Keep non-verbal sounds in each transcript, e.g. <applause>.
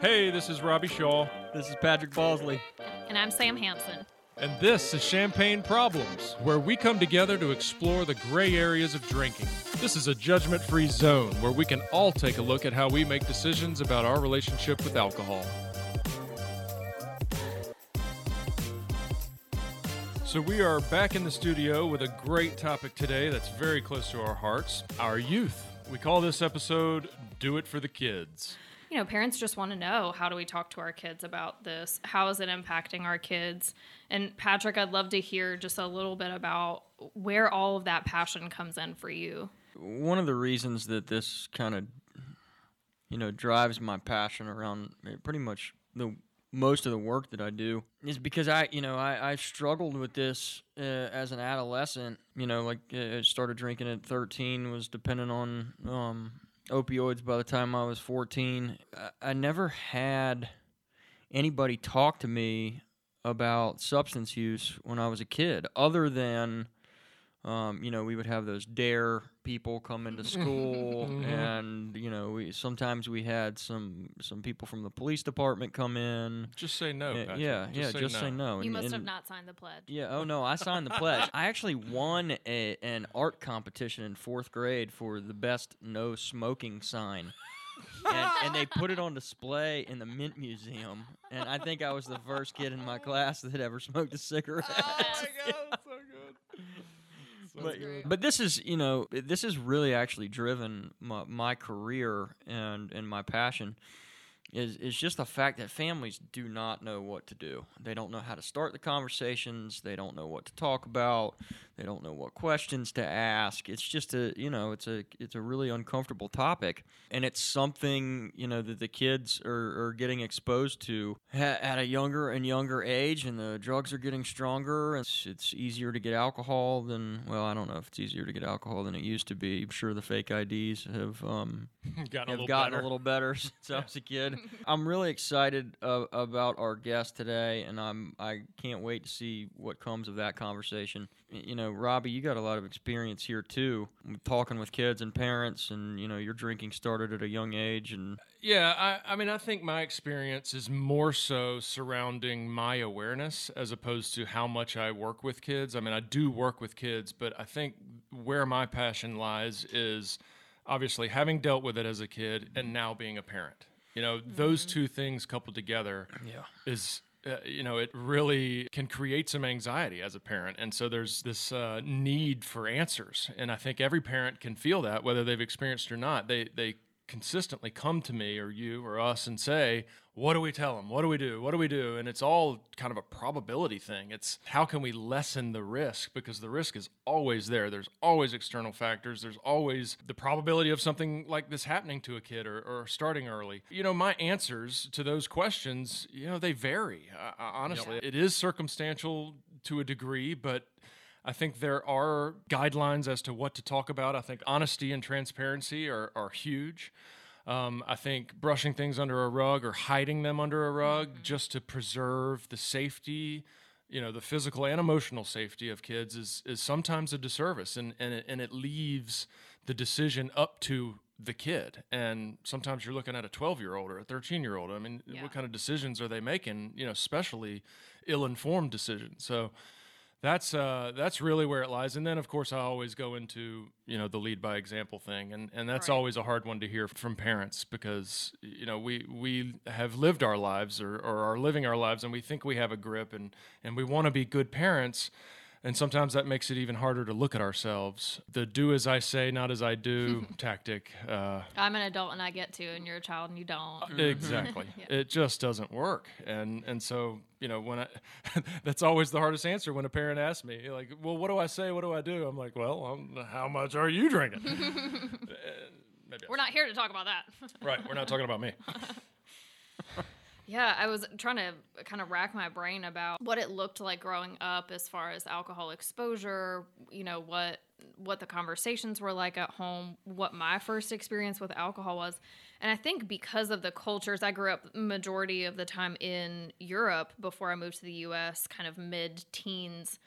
Hey, this is Robbie Shaw, This is Patrick Balsley. And I'm Sam Hansen. and this is Champagne Problems, where we come together to explore the gray areas of drinking. This is a judgment free zone where we can all take a look at how we make decisions about our relationship with alcohol. So, we are back in the studio with a great topic today that's very close to our hearts our youth. We call this episode Do It for the Kids. You know, parents just want to know how do we talk to our kids about this? How is it impacting our kids? And Patrick, I'd love to hear just a little bit about where all of that passion comes in for you. One of the reasons that this kind of, you know, drives my passion around eh, pretty much the most of the work that I do is because I, you know, I, I struggled with this uh, as an adolescent. You know, like uh, started drinking at 13, was dependent on um, opioids by the time I was 14. I, I never had anybody talk to me about substance use when I was a kid, other than, um, you know, we would have those dare people come into <laughs> school, and you know, we sometimes we had some some people from the police department come in. Just say no. Yeah, Patrick. yeah, yeah, just say no. You And- must have not signed the pledge. yeah. Oh no, I signed the pledge. I actually won a, an art competition in fourth grade for the best no smoking sign. and, and they put it on display in the Mint Museum. And I think I was the first kid in my class that ever smoked a cigarette. Oh my god, so good. But, but this is, you know, this has really actually driven my, my career and, and my passion. Is, is just the fact that families do not know what to do. They don't know how to start the conversations. They don't know what to talk about. They don't know what questions to ask. It's just a you know it's a it's a really uncomfortable topic, and it's something you know that the kids are, are getting exposed to ha- at a younger and younger age, and the drugs are getting stronger. It's it's easier to get alcohol than well I don't know if it's easier to get alcohol than it used to be. I'm sure the fake IDs have um, <laughs> Gotten a have little gotten better. a little better <laughs> since I was a kid. I'm really excited uh, about our guest today, and I'm I can't wait to see what comes of that conversation. Y- You know, Robbie, you got a lot of experience here too, talking with kids and parents, and you know, your drinking started at a young age, and Yeah, I, I mean, I think my experience is more so surrounding my awareness as opposed to how much I work with kids. I mean, I do work with kids, but I think where my passion lies is obviously having dealt with it as a kid and now being a parent. You know, those mm-hmm. two things coupled together Yeah. is. Uh, you know, it really can create some anxiety as a parent. And so there's this uh, need for answers. And I think every parent can feel that, whether they've experienced or not. They, they consistently come to me or you or us and say, What do we tell them? What do we do? What do we do? And it's all kind of a probability thing. It's how can we lessen the risk? Because the risk is always there. There's always external factors. There's always the probability of something like this happening to a kid or, or starting early. You know, my answers to those questions, you know, they vary. Uh, honestly, it is circumstantial to a degree, but I think there are guidelines as to what to talk about. I think honesty and transparency are, are huge. Um, I think brushing things under a rug or hiding them under a rug just to preserve the safety, you know, the physical and emotional safety of kids is is sometimes a disservice, and and it, and it leaves the decision up to the kid. And sometimes you're looking at a 12 year old or a 13 year old. I mean, Yeah. what kind of decisions are they making? You know, especially ill informed decisions. So that's uh, that's really where it lies. And then, of course, I always go into you know the lead by example thing, and and that's Right. always a hard one to hear from parents because you know we we have lived our lives or, or are living our lives, and we think we have a grip, and and we want to be good parents. And sometimes that makes it even harder to look at ourselves. The do as I say, not as I do <laughs> tactic. Uh, I'm an adult and I get to, and you're a child and you don't. Exactly. <laughs> It just doesn't work. And and so, you know, when I <laughs> that's always the hardest answer when a parent asks me, like, well, what do I say? What do I do? I'm like, well, um, how much are you drinking? Uh, maybe We're not here to talk about that. right. We're not talking about me. Yeah, I was trying to kind of rack my brain about what it looked like growing up as far as alcohol exposure, you know, what what the conversations were like at home, what my first experience with alcohol was. And I think because of the cultures, I grew up majority of the time in Europe before I moved to the US, kind of mid-teens.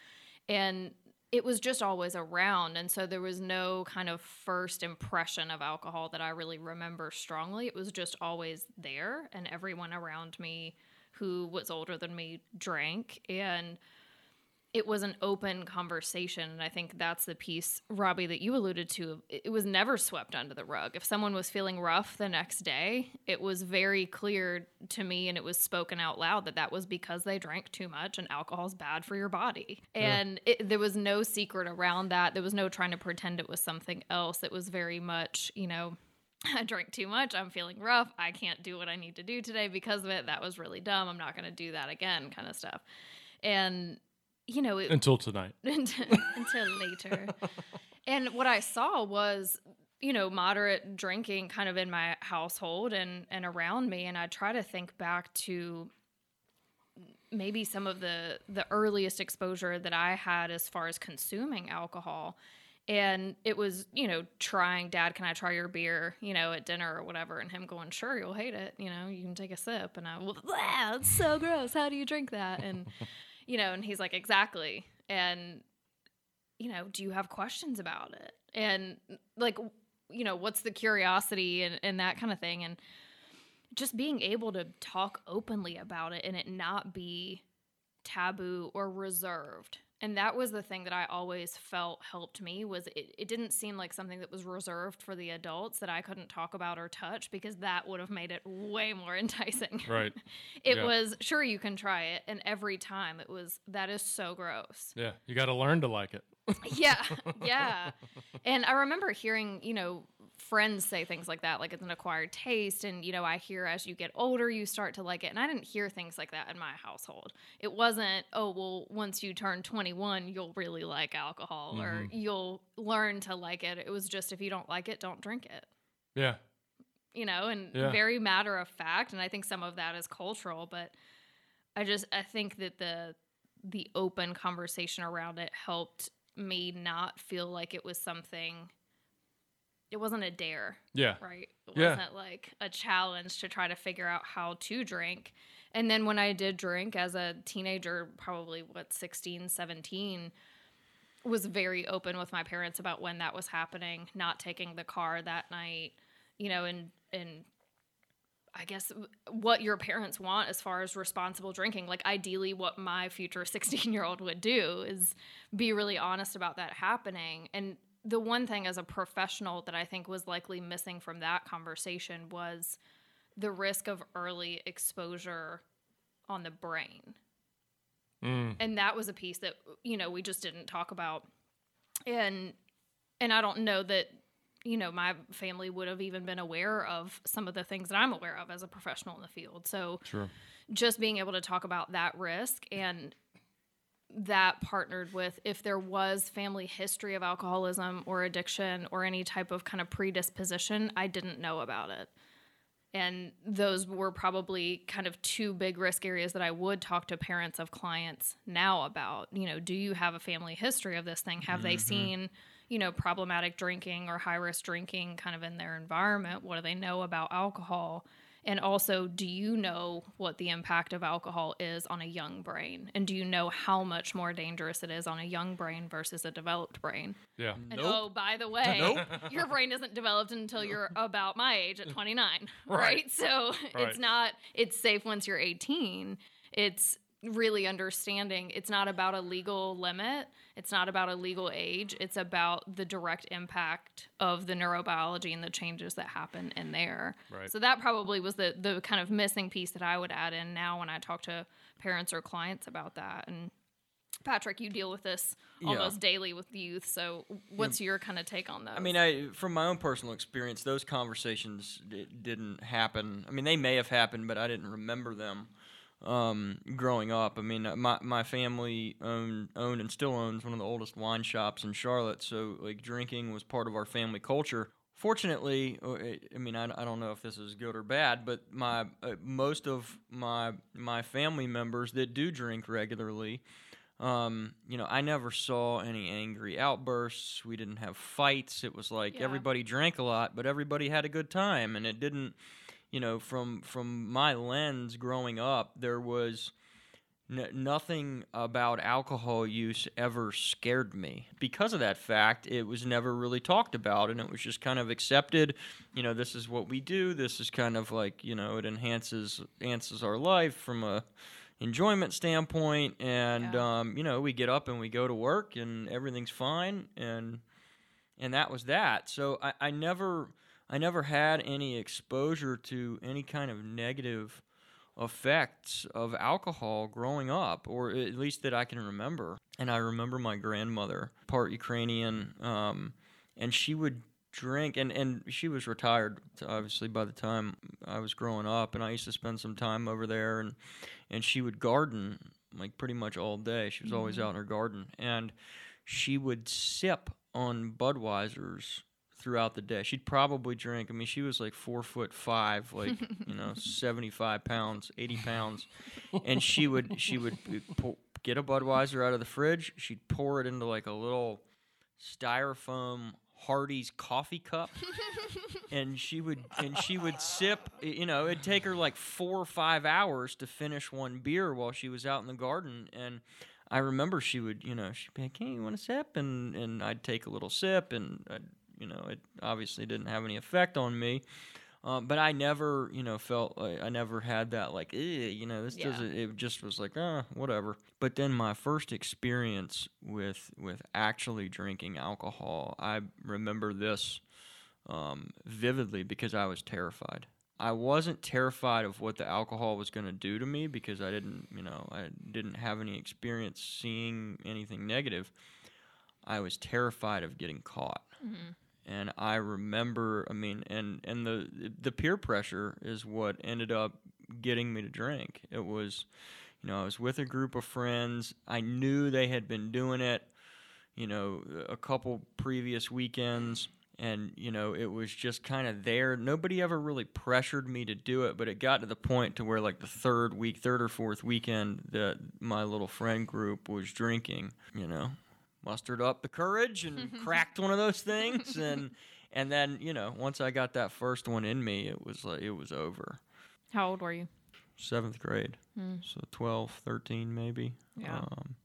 And it was just always around. And so there was no kind of first impression of alcohol that I really remember strongly. It was just always there. And everyone around me who was older than me drank. And it was an open conversation and i think that's the piece robbie that you alluded to it was never swept under the rug if someone was feeling rough the next day it was very clear to me and it was spoken out loud that that was because they drank too much and alcohol is bad for your body and it, there was no secret around that there was no trying to pretend it was something else it was very much you know <laughs> I drank too much. I'm feeling rough. I can't do what I need to do today because of it. That was really dumb. I'm not going to do that again, kind of stuff. And you know, it, until tonight, <laughs> until, until later. and what I saw was, you know, moderate drinking kind of in my household and and around me, and I try to think back to maybe some of the the earliest exposure that I had as far as consuming alcohol. And it was, you know, trying, Dad, can I try your beer, you know, at dinner or whatever? And him going, Sure, you'll hate it. You know, you can take a sip. And I, wow, it's <laughs> so gross. How do you drink that? And you know, and he's like, exactly. And, you know, do you have questions about it? And like, you know, what's the curiosity and, and that kind of thing. And just being able to talk openly about it and it not be taboo or reserved and that was the thing that i always felt helped me was it, it didn't seem like something that was reserved for the adults that i couldn't talk about or touch because that would have made it way more <laughs> enticing. Right. <laughs> It yeah. was sure you can try it and every time it was that is so gross. Yeah you got to learn to like it yeah <laughs> yeah and i remember hearing you know friends say things like that, like it's an acquired taste. And, you know, I hear as you get older, you start to like it. And I didn't hear things like that in my household. It wasn't, oh, well, once you turn 21, you'll really like alcohol mm-hmm. or you'll learn to like it. It was just, if you don't like it, don't drink it. Yeah. You know, and yeah. very matter of fact. And I think some of that is cultural, but I just, I think that the, the open conversation around it helped me not feel like it was something it wasn't a dare. Yeah. Right. It yeah. wasn't like a challenge to try to figure out how to drink. And then when I did drink as a teenager, probably what 16, 17, was very open with my parents about when that was happening, not taking the car that night, you know, and and I guess what your parents want as far as responsible drinking. Like ideally what my future <laughs> 16-year-old would do is be really honest about that happening and the one thing as a professional that I think was likely missing from that conversation was the risk of early exposure on the brain. Mm. And that was a piece that you know we just didn't talk about. And and I don't know that you know my family would have even been aware of some of the things that I'm aware of as a professional in the field. So sure. just being able to talk about that risk and that partnered with if there was family history of alcoholism or addiction or any type of kind of predisposition, I didn't know about it. And those were probably kind of two big risk areas that I would talk to parents of clients now about. You know, do you have a family history of this thing? Have mm-hmm. they seen, you know, problematic drinking or high risk drinking kind of in their environment? What do they know about alcohol? And also, do you know what the impact of alcohol is on a young brain? And do you know how much more dangerous it is on a young brain versus a developed brain? Yeah. And nope. oh, by the way, nope. <laughs> your brain isn't developed until you're about my age at 29, right? right? So right. it's not, it's safe once you're 18. It's really understanding it's not about a legal limit it's not about a legal age it's about the direct impact of the neurobiology and the changes that happen in there right. so that probably was the the kind of missing piece that i would add in now when i talk to parents or clients about that and Patrick, you deal with this almost yeah. daily with youth. So, what's yeah. your kind of take on that? I mean, I from my own personal experience, those conversations d- didn't happen. I mean, they may have happened, but I didn't remember them um, growing up. I mean, my my family owned owned and still owns one of the oldest wine shops in Charlotte, so like drinking was part of our family culture. Fortunately, uh, I mean, I, I don't know if this is good or bad, but my uh, most of my my family members that do drink regularly, um, you know, I never saw any angry outbursts. We didn't have fights. It was like yeah. everybody drank a lot, but everybody had a good time, and it didn't you know, from from my lens growing up, there was N- nothing about alcohol use ever scared me. Because of that fact, it was never really talked about and it was just kind of accepted. You know, this is what we do. This is kind of like, you know, it enhances enhances our life from a enjoyment standpoint and Yeah. um, you know, we get up and we go to work and everything's fine and and that was that. So I, I never I never had any exposure to any kind of negative effects of alcohol growing up, or at least that I can remember. And I remember my grandmother, part Ukrainian, um, and she would drink, and, and she was retired, obviously, by the time I was growing up, and I used to spend some time over there, and, and she would garden like pretty much all day. She was always out in her garden, and she would sip on Budweisers throughout the day. She'd probably drink. I mean, she was like four foot five, <laughs> like you know, seventy five pounds, eighty pounds, and she would she would po- get a Budweiser out of the fridge. She'd pour it into like a little styrofoam Hardee's coffee cup, <laughs> and she would and she would sip. You know, it'd take her like four or five hours to finish one beer while she was out in the garden, and. I remember she would, you know, she'd be like, "Hey, you want a sip?" And and I'd take a little sip, and I'd, you know, it obviously didn't have any effect on me. Um, but I never, you know, felt like I never had that like, you know, this Yeah. doesn't. It just was like, ah, whatever. But then my first experience with with actually drinking alcohol, I remember this um, vividly because I was terrified. I wasn't terrified of what the alcohol was going to do to me because I didn't, you know, I didn't have any experience seeing anything negative. I was terrified of getting caught. And I remember, I mean, and and the the peer pressure is what ended up getting me to drink. It was, you know, I was with a group of friends. I knew they had been doing it, you know, a couple previous weekends and you know it was just kind of there nobody ever really pressured me to do it but it got to the point to where like the third week third or fourth weekend that my little friend group was drinking you know mustered up the courage and <laughs> cracked one of those things. And and then you know once i got that first one in me it was like it was over. How old were you? seventh grade. So 12 13 maybe. Yeah. um,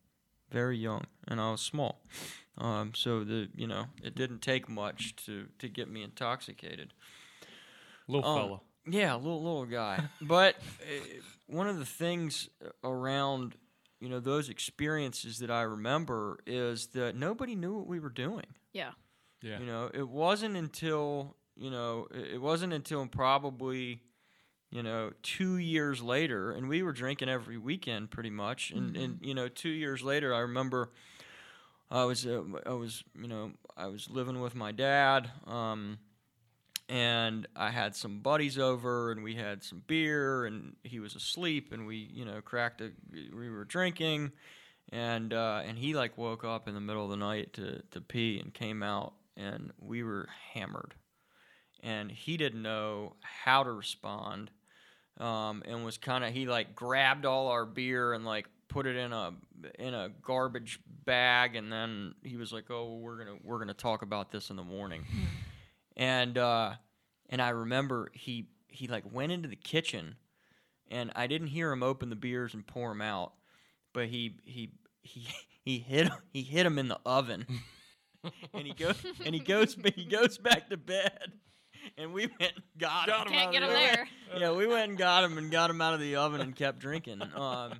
very young. And i was small. Um, so the you know it didn't take much to to get me intoxicated. Little Um, fella. yeah little little guy. But uh, one of the things around you know those experiences that i remember is that nobody knew what we were doing Yeah. Yeah. you know, it wasn't until you know, it it wasn't until probably, you know, two years later, and we were drinking every weekend pretty much. And, and you know, two years later, I remember I was uh, I was you know I was living with my dad. Um, and I had some buddies over, and we had some beer, and he was asleep, and we, you know, cracked a. We were drinking, and uh, and he like woke up in the middle of the night to to pee, and came out, and we were hammered, and he didn't know how to respond, um, and was kind of he like grabbed all our beer and like put it in a in a garbage bag, and then he was like, oh, we're gonna we're gonna talk about this in the morning and uh, and I remember he he like went into the kitchen, and I didn't hear him open the beers and pour them out, but he he he he hit he hit him in the oven, and he goes and he goes <laughs> he goes back to bed, and we went and got, Got him. him Can't out get of him the there. Yeah, we went and got him and got him out of the oven and kept drinking. Um,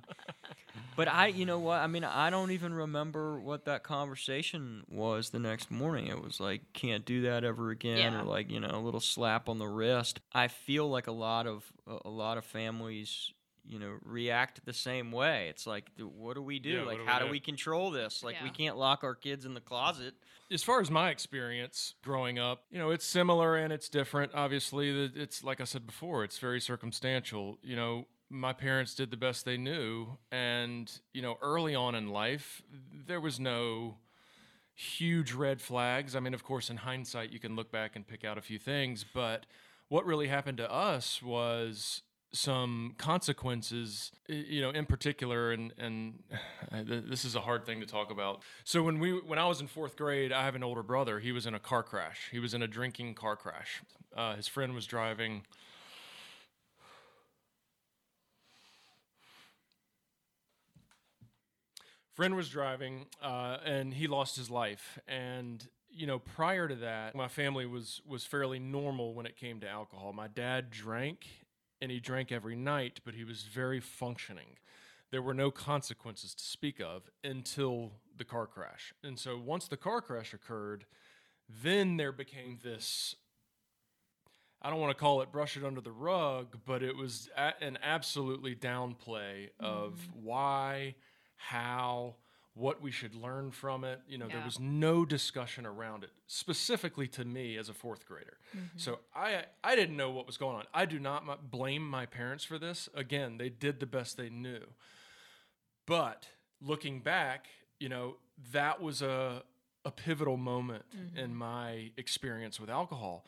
but I, you know what? I mean, I don't even remember what that conversation was the next morning. It was like, can't do that ever again, Yeah. or like, you know, a little slap on the wrist. I feel like a lot of a- a lot of families, you know, react the same way. It's like, what do we do? Yeah, like, do we how do do? we control this? Like, we can't lock our kids in the closet. as far as my experience growing up, you know, it's similar and it's different. Obviously, it's like I said before, it's very circumstantial. You know, my parents did the best they knew, and you know, early on in life, there was no huge red flags. I mean, of course, in hindsight, you can look back and pick out a few things, but what really happened to us was some consequences you know in particular and and <sighs> this is a hard thing to talk about. So when we when i was in fourth grade i have an older brother. He was in a car crash. He was in a drinking car crash. Uh, his friend was driving friend was driving uh, and he lost his life. And you know prior to that my family was was fairly normal when it came to alcohol. My dad drank and he drank every night but he was very functioning. There were no consequences to speak of until the car crash. And so once the car crash occurred then there became this I don't want to call it brush it under the rug, but it was an absolutely downplay of why, how, what we should learn from it. You know, there was no discussion around it, specifically to me as a fourth grader. Mm-hmm. So I I didn't know what was going on. I do not blame my parents for this. Again, they did the best they knew. But looking back, you know, that was a a pivotal moment in mm-hmm. my experience with alcohol.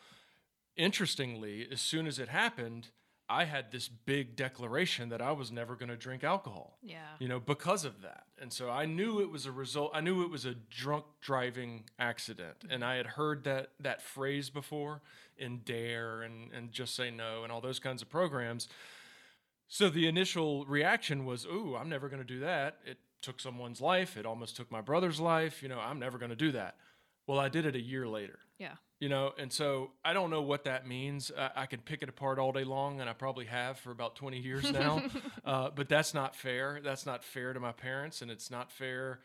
Interestingly, as soon as it happened, I had this big declaration that I was never going to drink alcohol. Yeah. You know, because of that. And so I knew it was a result I knew it was a drunk driving accident. And I had heard that that phrase before in Dare and and Just Say No and all those kinds of programs. So the initial reaction was, "Ooh, I'm never going to do that." It took someone's life. It almost took my brother's life. You know, I'm never going to do that. Well, I did it a year later. Yeah. You know, and so I don't know what that means. I, I can pick it apart all day long, and I probably have for about 20 years <laughs> now. uh, but that's not fair. That's not fair to my parents, and it's not fair,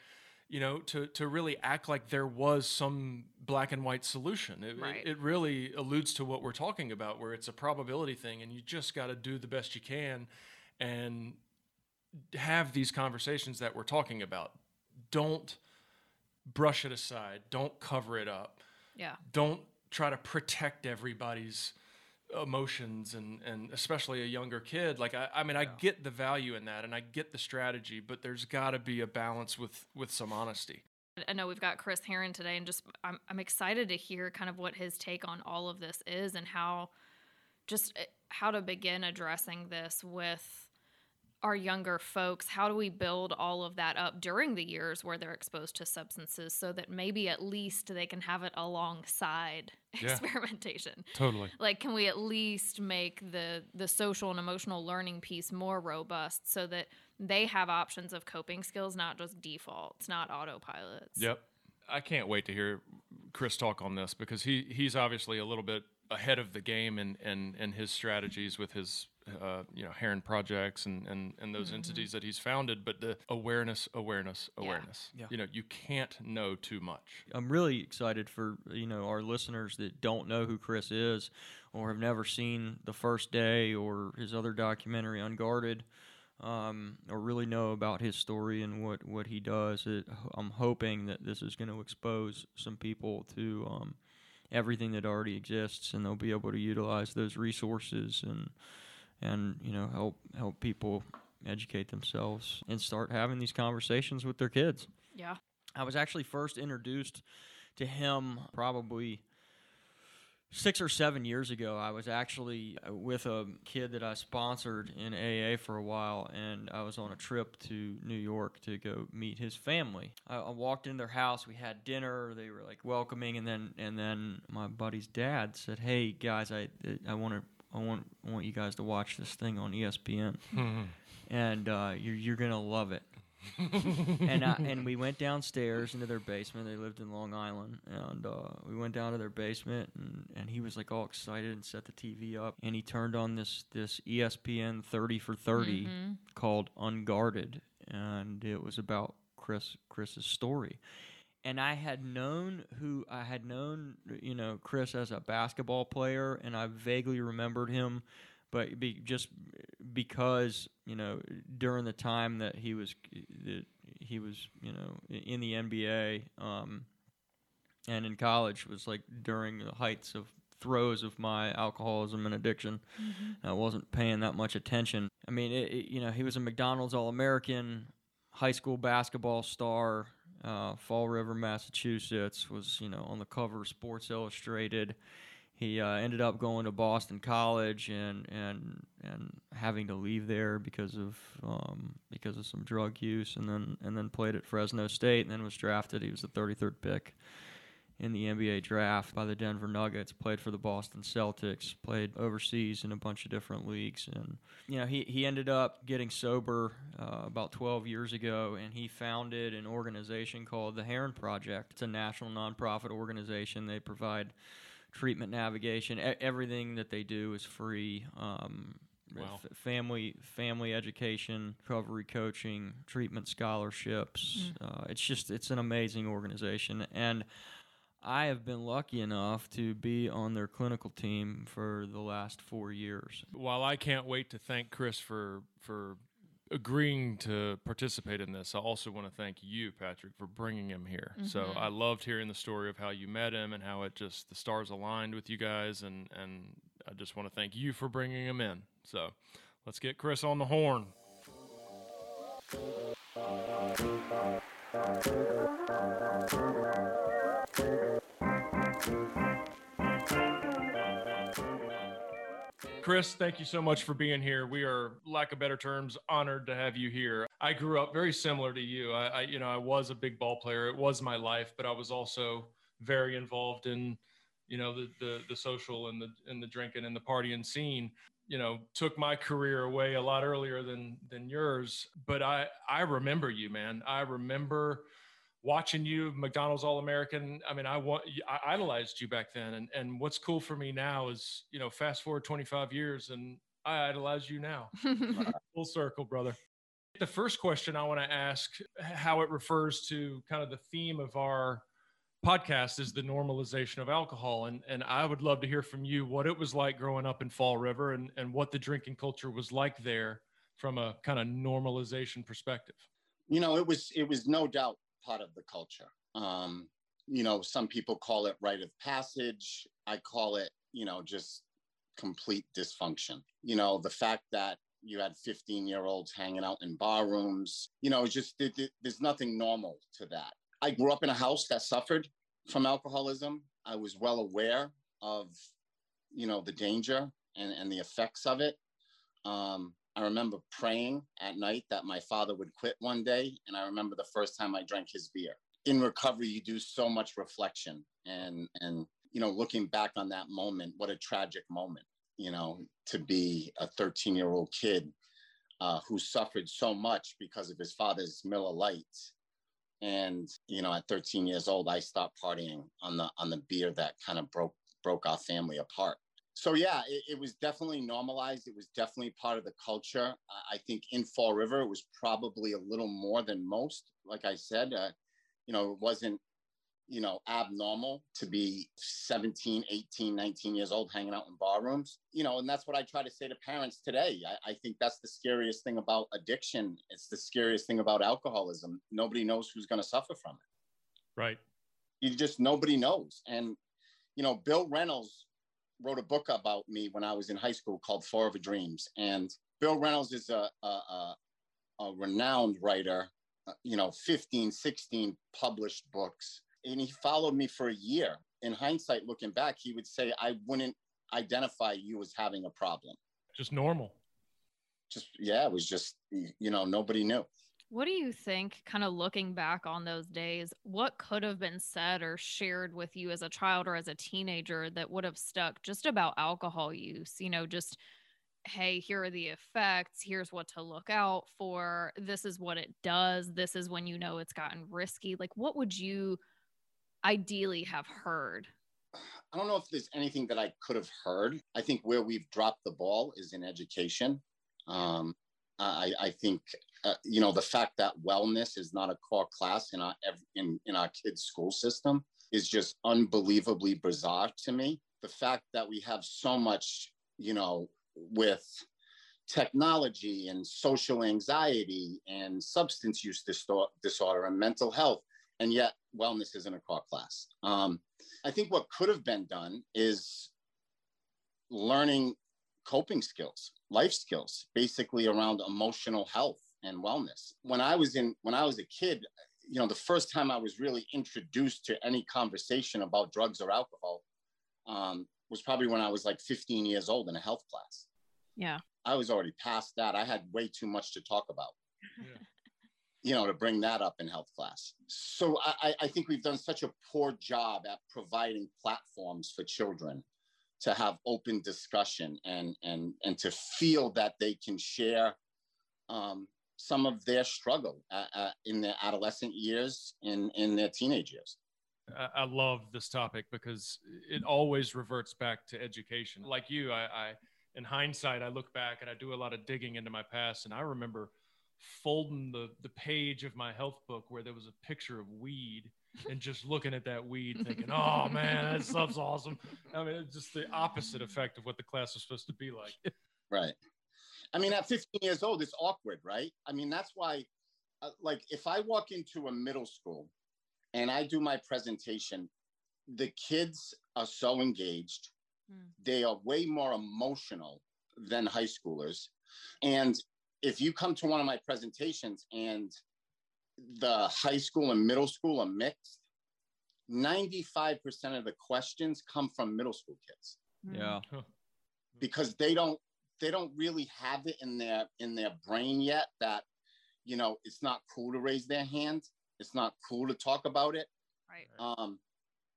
you know, to, to really act like there was some black and white solution. It, it- it really alludes to what we're talking about, where it's a probability thing, and you just got to do the best you can and have these conversations that we're talking about. Don't brush it aside, don't cover it up Yeah. don't try to protect everybody's emotions and and especially a younger kid. Like i, I mean i get the value in that and i get the strategy but there's got to be a balance with with some honesty. I know we've got Chris Herren today, and just I'm, I'm excited to hear kind of what his take on all of this is and how just uh, how to begin addressing this with our younger folks. How do we build all of that up during the years where they're exposed to substances so that maybe at least they can have it alongside <laughs> Yeah. experimentation? totally like can we at least make the the social and emotional learning piece more robust so that they have options of coping skills not just defaults not autopilots Yep. I can't wait to hear Chris talk on this because he he's obviously a little bit ahead of the game in in, in his strategies with his uh, you know Herren projects and and, and those entities that he's founded. But the awareness, awareness, awareness. Yeah. You know, you can't know too much. I'm really excited for you know our listeners that don't know who Chris is, or have never seen the first day or his other documentary Unguarded, um, or really know about his story and what what he does. It, I'm hoping that this is going to expose some people to um, everything that already exists, and they'll be able to utilize those resources and and you know help help people educate themselves and start having these conversations with their kids. yeah I was actually first introduced to him probably six or seven years ago. I was actually uh, with a kid that I sponsored in AA for a while, and I was on a trip to New York to go meet his family. I, I walked in their house. We had dinner. They were like welcoming, and then and then my buddy's dad said, "Hey guys, I I want to." I want I want you guys to watch this thing on ESPN, <laughs> and uh, you're you're gonna love it. <laughs> And I, and we went downstairs into their basement. They lived in Long Island, and uh, we went down to their basement, and, and he was like all excited and set the TV up, and he turned on this this ESPN 30 for 30 called Unguarded, and it was about Chris Chris's story. And I had known who I had known, you know, Chris as a basketball player, and I vaguely remembered him but be, just because you know during the time that he was that he was you know in the NBA um, and in college was like during the heights of throes of my alcoholism and addiction. I wasn't paying that much attention. I mean, it, it- you know, he was a McDonald's All American, high school basketball star. Uh, Fall River, Massachusetts, was you know on the cover of Sports Illustrated he uh, ended up going to Boston College and and and having to leave there because of um, because of some drug use, and then and then played at Fresno State, and then was drafted. He was the 33rd pick in the NBA draft by the Denver Nuggets, played for the Boston Celtics, played overseas in a bunch of different leagues. And, you know, he, he ended up getting sober uh, about 12 years ago, and he founded an organization called the Herren Project. It's a national nonprofit organization. They provide treatment navigation. E- everything that they do is free. Um, Wow. f- family family education, recovery coaching, treatment scholarships. Uh, it's just it's an amazing organization, and I have been lucky enough to be on their clinical team for the last four years. While I can't wait to thank Chris for for agreeing to participate in this, I also want to thank you, Patrick, for bringing him here. So mm-hmm. I loved hearing the story of how you met him and how it just the stars aligned with you guys, and and I just want to thank you for bringing him in. So let's get Chris on the horn. Chris, thank you so much for being here. We are, lack of better terms, honored to have you here. I grew up very similar to you. I, I, you know, I was a big ball player. It was my life, but I was also very involved in, you know, the the, the social and the and the drinking and the partying scene. You know, took my career away a lot earlier than than yours. But I I remember you, man. I remember watching you mcdonald's all-american i mean i want i idolized you back then. And and what's cool for me now is you know fast forward 25 years and i idolize you now. <laughs> Full circle brother. The first question i want to ask how it refers to kind of the theme of our podcast is the normalization of alcohol. And and i would love to hear from you what it was like growing up in fall river and and what the drinking culture was like there from a kind of normalization perspective. You know it was it was no doubt part of the culture. Um you know some people call it rite of passage. I call it you know just complete dysfunction. You know the fact that you had 15 year olds hanging out in bar rooms you know just it, it- there's nothing normal to that. I grew up in a house that suffered from alcoholism. I was well aware of you know the danger and, and the effects of it. Um, I remember praying at night that my father would quit one day. And I remember the first time I drank his beer. In recovery, you do so much reflection and, and, you know, looking back on that moment, what a tragic moment, you know, to be a 13 year old kid uh, who suffered so much because of his father's Miller Lites. And, you know, at 13 years old, I stopped partying on the, on the beer that kind of broke, broke our family apart so yeah it, it, was definitely normalized. It was definitely part of the culture. I think in fall river it was probably a little more than most. Like i said uh, you know it wasn't you know abnormal to be 17 18 19 years old hanging out in bar rooms. You know and that's what i try to say to parents today. I, I think that's the scariest thing about addiction. It's the scariest thing about alcoholism. Nobody knows who's going to suffer from it. Right. You just nobody knows. And you know bill reynolds wrote a book about me when I was in high school called Fall River Dreams. And Bill Reynolds is a, a, a, a renowned writer, uh, you know, 15, 16 published books. And he followed me for a year. In hindsight, looking back, he would say, I wouldn't identify you as having a problem. Just normal. Just, yeah, it was just, you know, nobody knew. What do you think, kind of looking back on those days, what could have been said or shared with you as a child or as a teenager that would have stuck just about alcohol use? You know, just, hey, here are the effects. Here's what to look out for. This is what it does. This is when you know it's gotten risky. Like, what would you ideally have heard? I don't know if there's anything that I could have heard. I think where we've dropped the ball is in education. Um, I, I think uh, you know the fact that wellness is not a core class in our in in our kids' school system is just unbelievably bizarre to me. The fact that we have so much, you know, with technology and social anxiety and substance use disorder and mental health, and yet wellness isn't a core class. Um, I think what could have been done is learning coping skills, life skills, basically around emotional health and wellness. When I was in when I was a kid, you know, the first time I was really introduced to any conversation about drugs or alcohol um, was probably when I was like 15 years old in a health class. Yeah. I was already past that. I had way too much to talk about. Yeah. you know, to bring that up in health class. So I, I think we've done such a poor job at providing platforms for children to have open discussion and and and to feel that they can share um, some of their struggle uh, uh, in their adolescent years and in their teenage years. I, I love this topic because it always reverts back to education. Like you, I, I in hindsight, I look back and I do a lot of digging into my past, and I remember folding the the page of my health book where there was a picture of weed and just looking at that weed thinking <laughs> oh man that stuff's awesome i mean it's just the opposite effect of what the class was supposed to be like right i mean at 15 years old it's awkward right i mean that's why uh, like if i walk into a middle school and i do my presentation the kids are so engaged mm. they are way more emotional than high schoolers and if you come to one of my presentations and the high school and middle school are mixed, 95% of the questions come from middle school kids. Hmm. Yeah. Because they don't they don't really have it in their in their brain yet that you know it's not cool to raise their hand. It's not cool to talk about it. Right. Um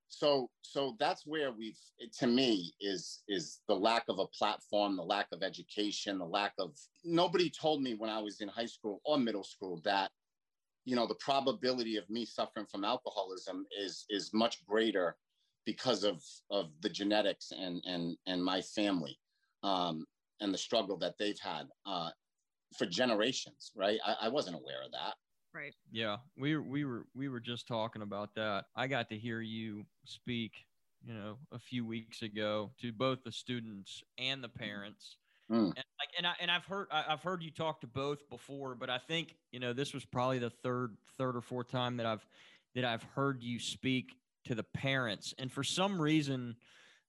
so so that's where we've to me is is the lack of a platform the lack of education the lack of nobody told me when i was in high school or middle school that you know the probability of me suffering from alcoholism is is much greater because of of the genetics and and and my family um and the struggle that they've had uh for generations right I, I wasn't aware of that Right. Yeah, we we were we were just talking about that. I got to hear you speak, you know, a few weeks ago to both the students and the parents. Mm. And like, and I and I've heard I've heard you talk to both before, but I think you know this was probably the third third or fourth time that I've that I've heard you speak to the parents, and for some reason,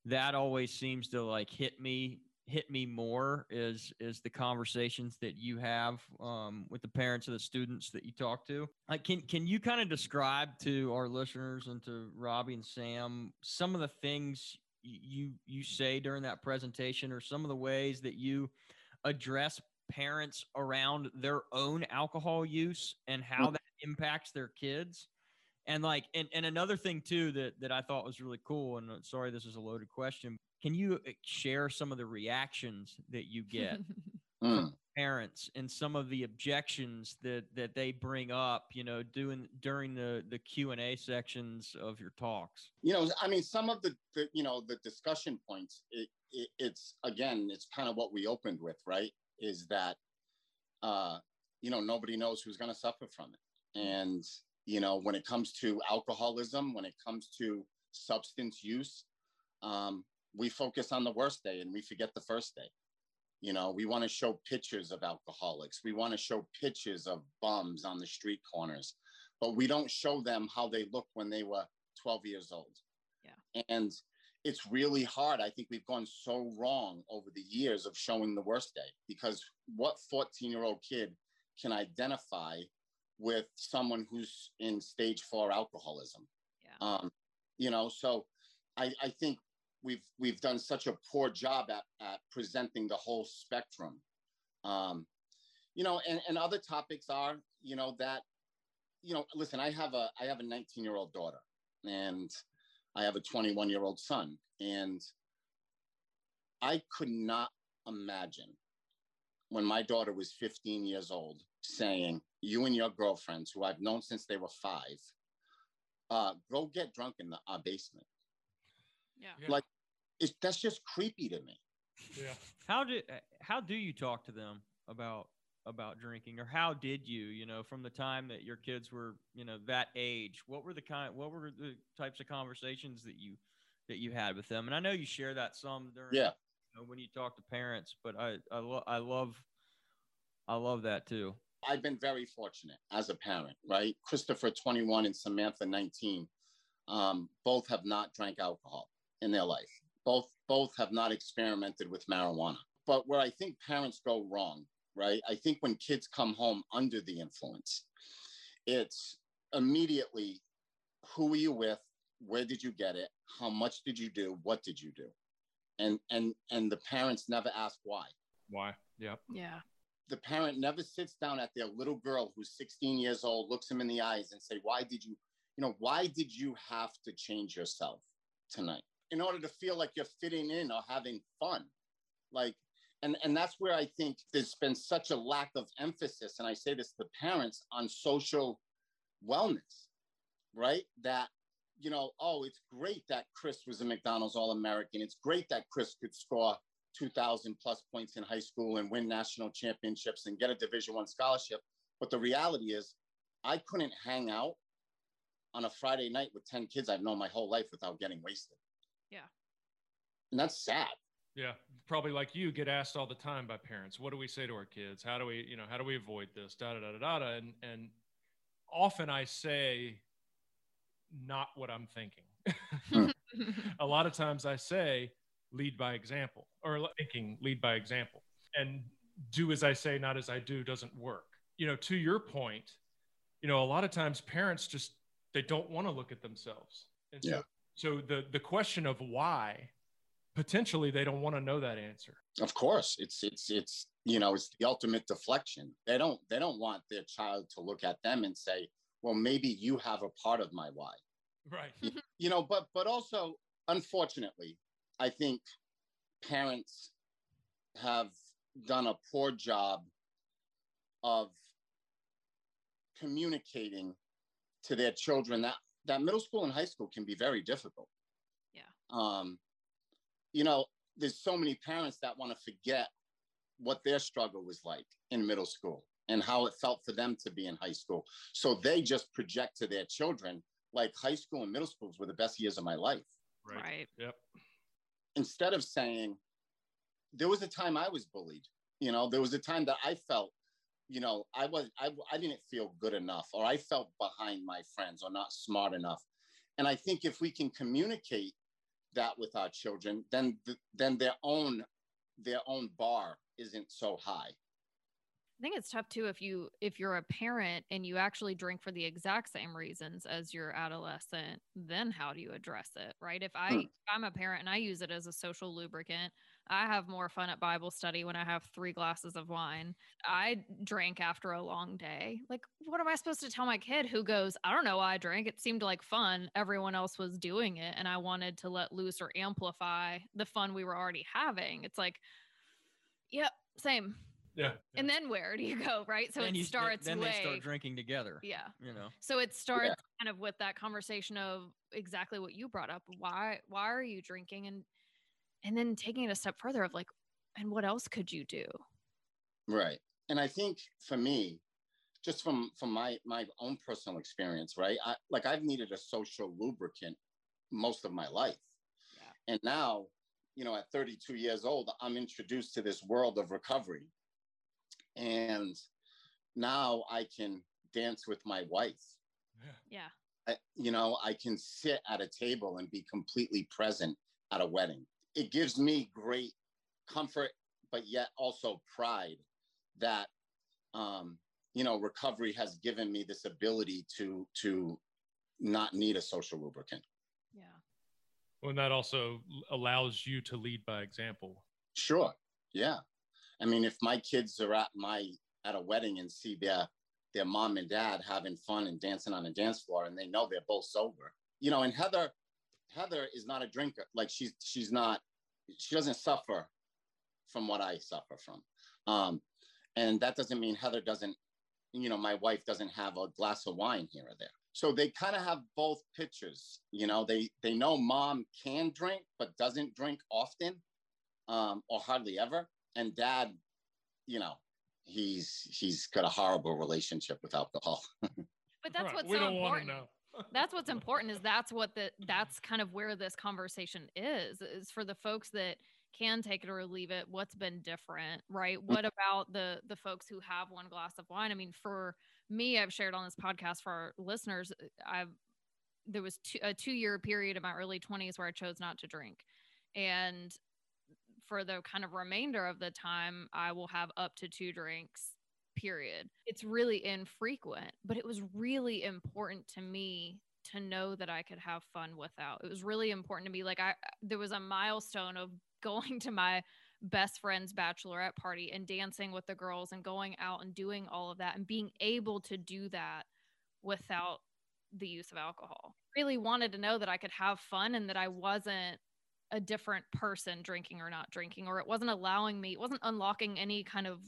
that always seems to like hit me hit me more is is the conversations that you have um, with the parents of the students that you talk to. Like, can can you kind of describe to our listeners and to Robbie and Sam some of the things you you say during that presentation, or some of the ways that you address parents around their own alcohol use and how that impacts their kids? And like, and, and another thing too that that I thought was really cool. And uh, sorry, this is a loaded question, can you uh, share some of the reactions that you get <laughs> from hmm. parents and some of the objections that that they bring up, you know, doing during the the Q and A sections of your talks? You know, I mean, some of the, the you know the discussion points. It, it, it's again, it's kind of what we opened with, right? Is that uh, you know nobody knows who's going to suffer from it, and you know when it comes to alcoholism, when it comes to substance use, um, we focus on the worst day and we forget the first day. You know, we want to show pictures of alcoholics. We want to show pictures of bums on the street corners, but we don't show them how they look when they were 12 years old. Yeah. And it's really hard. I think we've gone so wrong over the years of showing the worst day because what 14 year old kid can identify with someone who's in stage four alcoholism? Yeah. Um, you know, so I, I think we've we've done such a poor job at, at presenting the whole spectrum. Um, you know and, and other topics are you know that you know listen i have a i have a 19 year old daughter and i have a 21 year old son and i could not imagine when my daughter was 15 years old saying you and your girlfriends who i've known since they were five uh, go get drunk in the uh, basement. Yeah. Like it's that's just creepy to me. Yeah. How do how do you talk to them about about drinking or how did you, you know, from the time that your kids were, you know, that age, what were the kind what were the types of conversations that you that you had with them? And I know you share that some during yeah. You know, when you talk to parents, but I I, lo- I love I love that too. I've been very fortunate as a parent, right? Christopher 21 and Samantha 19 um, both have not drank alcohol in their life. Both both have not experimented with marijuana. But where I think parents go wrong, right? I think when kids come home under the influence, it's immediately who are you with? Where did you get it? How much did you do? What did you do? And and and the parents never ask why. Why? Yep. Yeah. the parent never sits down at their little girl who's 16 years old, looks him in the eyes and say, why did you, you know, why did you have to change yourself tonight in order to feel like you're fitting in or having fun? Like, and, and that's where I think there's been such a lack of emphasis. And I say this to parents on social wellness, right? That, you know, oh, it's great that Chris was a McDonald's All American. It's great that Chris could score 2000 plus points in high school and win national championships and get a division one scholarship but the reality is i couldn't hang out on a friday night with 10 kids i've known my whole life without getting wasted. And that's sad Yeah, probably like you get asked all the time by parents, what do we say to our kids? How do we, you know, how do we avoid this? Da da da da da. da. And and often I say not what I'm thinking. Hmm. <laughs> a lot of times I say lead by example or thinking lead by example and do as I say, not as I do doesn't work. You know, to your point, you know, a lot of times parents just they don't want to look at themselves. And so Yeah. so the the question of why potentially they don't want to know that answer. of course it's it's it's you know it's the ultimate deflection they don't they don't want their child to look at them and say well maybe you have a part of my why Right. you know but but also unfortunately i think parents have done a poor job of communicating to their children that that middle school and high school can be very difficult Yeah. um you know there's so many parents that want to forget what their struggle was like in middle school and how it felt for them to be in high school so they just project to their children like high school and middle schools were the best years of my life Right. right. Yep. instead of saying there was a time i was bullied you know there was a time that i felt you know i was i, I didn't feel good enough or i felt behind my friends or not smart enough and i think if we can communicate that with our children then th- then their own their own bar isn't so high I think it's tough too if you if you're a parent and you actually drink for the exact same reasons as your adolescent, then how do you address it, right? If I Hmm. if I'm a parent and I use it as a social lubricant, I have more fun at Bible study when I have 3 glasses of wine. I drank after a long day. Like what am I supposed to tell my kid who goes, I don't know why I drank. It seemed like fun. Everyone else was doing it and I wanted to let loose or amplify the fun we were already having. It's like Yep, same. Yeah. And then where do you go, right? So then it you, starts then way, they start drinking together. yeah. You know. So it starts kind of with that conversation of exactly what you brought up. Why why are you drinking and and then taking it a step further of like, and what else could you do? right and i think for me just from from my my own personal experience right I, like i've needed a social lubricant most of my life Yeah. and now you know at 32 years old i'm introduced to this world of recovery and now i can dance with my wife Yeah. Yeah. I, you know i can sit at a table and be completely present at a wedding it gives me great comfort but yet also pride that um you know recovery has given me this ability to to not need a social lubricant Yeah. Well, and that also allows you to lead by example. sure yeah i mean if my kids are at my at a wedding and see their their mom and dad having fun and dancing on a dance floor and they know they're both sober you know and heather heather is not a drinker. Like she's she's not she doesn't suffer from what i suffer from. Um and that doesn't mean heather doesn't you know my wife doesn't have a glass of wine here or there. So they kind of have both pictures you know? They they know mom can drink but doesn't drink often um or hardly ever. And dad you know he's he's got a horrible relationship with alcohol. <laughs> But that's Right, what's we so don't want important. to know. That's what's <laughs> important is that's what the that's kind of where this conversation is is for the folks that can take it or leave it what's been different right? What about the the folks who have one glass of wine? I mean for me i've shared on this podcast for our listeners uh, i've there was two, a two year period in my early 20s where i chose not to drink. And for the kind of remainder of the time i will have up to two drinks period. It's really infrequent, but it was really important to me to know that I could have fun without. It was really important to me. Like I there was a milestone of <laughs> going to my best friend's bachelorette party and dancing with the girls and going out and doing all of that and being able to do that without the use of alcohol. Really wanted to know that I could have fun and that I wasn't a different person drinking or not drinking, or it wasn't allowing me, it wasn't unlocking any kind of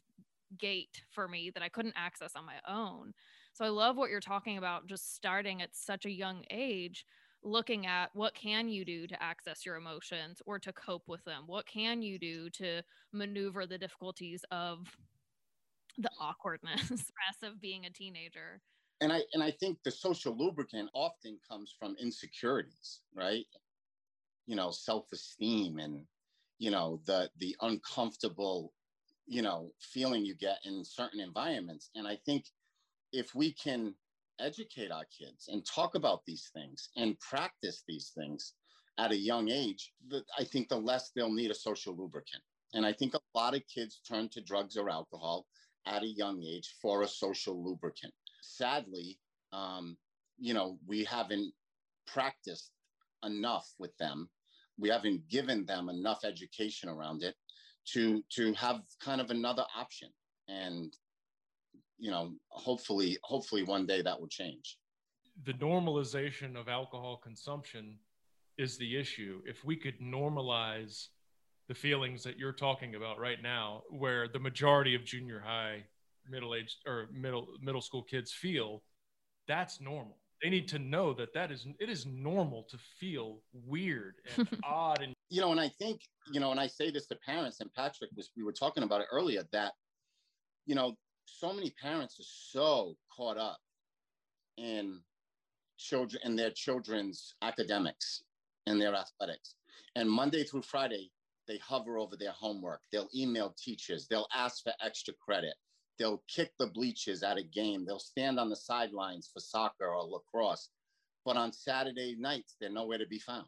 gate for me that I couldn't access on my own. So I love what you're talking about, just starting at such a young age looking at what can you do to access your emotions or to cope with them? What can you do to maneuver the difficulties of the awkwardness <laughs> stress of being a teenager? And i and i think the social lubricant often comes from insecurities right? You know self-esteem and you know the the uncomfortable you know feeling you get in certain environments and i think if we can educate our kids and talk about these things and practice these things at a young age, the, I think the less they'll need a social lubricant. And I think a lot of kids turn to drugs or alcohol at a young age for a social lubricant. Sadly, um, you know, we haven't practiced enough with them. We haven't given them enough education around it to to have kind of another option. And you know, hopefully, hopefully one day that will change. The normalization of alcohol consumption is the issue. If we could normalize the feelings that you're talking about right now, where the majority of junior high, middle aged or middle middle school kids feel, that's normal. They need to know that that is it is normal to feel weird and <laughs> odd and you know and i think you know and i say this to parents and patrick was we were talking about it earlier that you know so many parents are so caught up in children and their children's academics and their athletics. And Monday through Friday, they hover over their homework. They'll email teachers. They'll ask for extra credit. They'll kick the bleachers at a game. They'll stand on the sidelines for soccer or lacrosse. But on Saturday nights, they're nowhere to be found.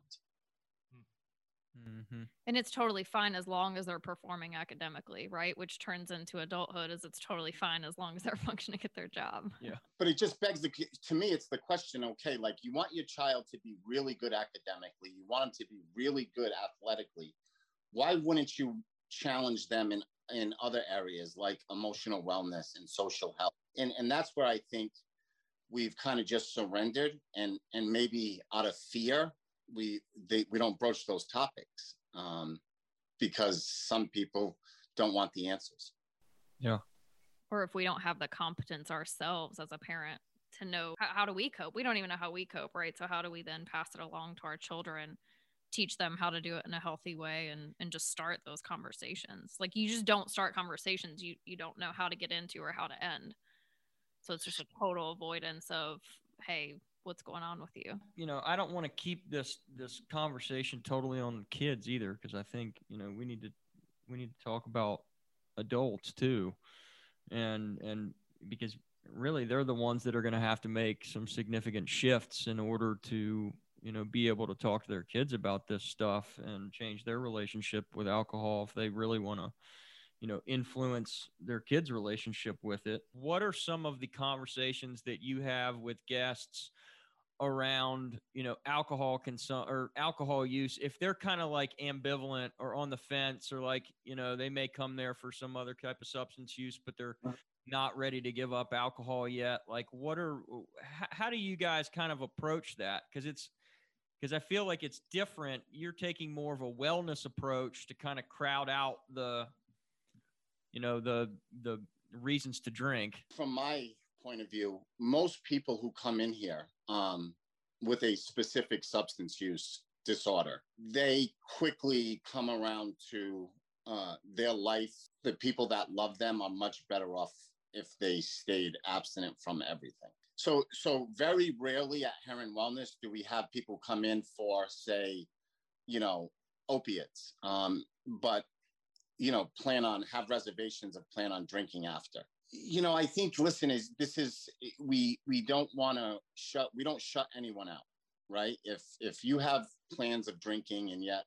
Mm-hmm. And it's totally fine as long as they're performing academically, right? Which turns into adulthood as it's totally fine as long as they're <laughs> functioning at their job. Yeah. But it just begs the to me, it's the question, okay, like you want your child to be really good academically, you want them to be really good athletically. Why wouldn't you challenge them in in other areas like emotional wellness and social health? And and that's where I think we've kind of just surrendered and and maybe out of fear we they, we don't broach those topics um, because some people don't want the answers. Yeah. Or if we don't have the competence ourselves as a parent to know how, how do we cope? We don't even know how we cope, right? So how do we then pass it along to our children? Teach them how to do it in a healthy way and and just start those conversations. Like you just don't start conversations. You you don't know how to get into or how to end. So it's just a total avoidance of hey what's going on with you. You know, I don't want to keep this this conversation totally on kids either because I think you know we need to we need to talk about adults too, and and because really they're the ones that are going to have to make some significant shifts in order to you know be able to talk to their kids about this stuff and change their relationship with alcohol if they really want to you know influence their kids relationship with it. What are some of the conversations that you have with guests around you know alcohol consum or alcohol use? If they're kind of like ambivalent or on the fence or like you know they may come there for some other type of substance use but they're not ready to give up alcohol yet like what are how do you guys kind of approach that? Because it's because i feel like it's different. You're taking more of a wellness approach to kind of crowd out the you know the the reasons to drink. From my point of view most people who come in here um, with a specific substance use disorder they quickly come around to uh, their life. The people that love them are much better off if they stayed abstinent from everything so so very rarely at Herren wellness do we have people come in for say you know opiates um, but you know, plan on have reservations of plan on drinking after. You know, I think listen is this is we we don't want to shut we don't shut anyone out, right? If if you have plans of drinking and yet,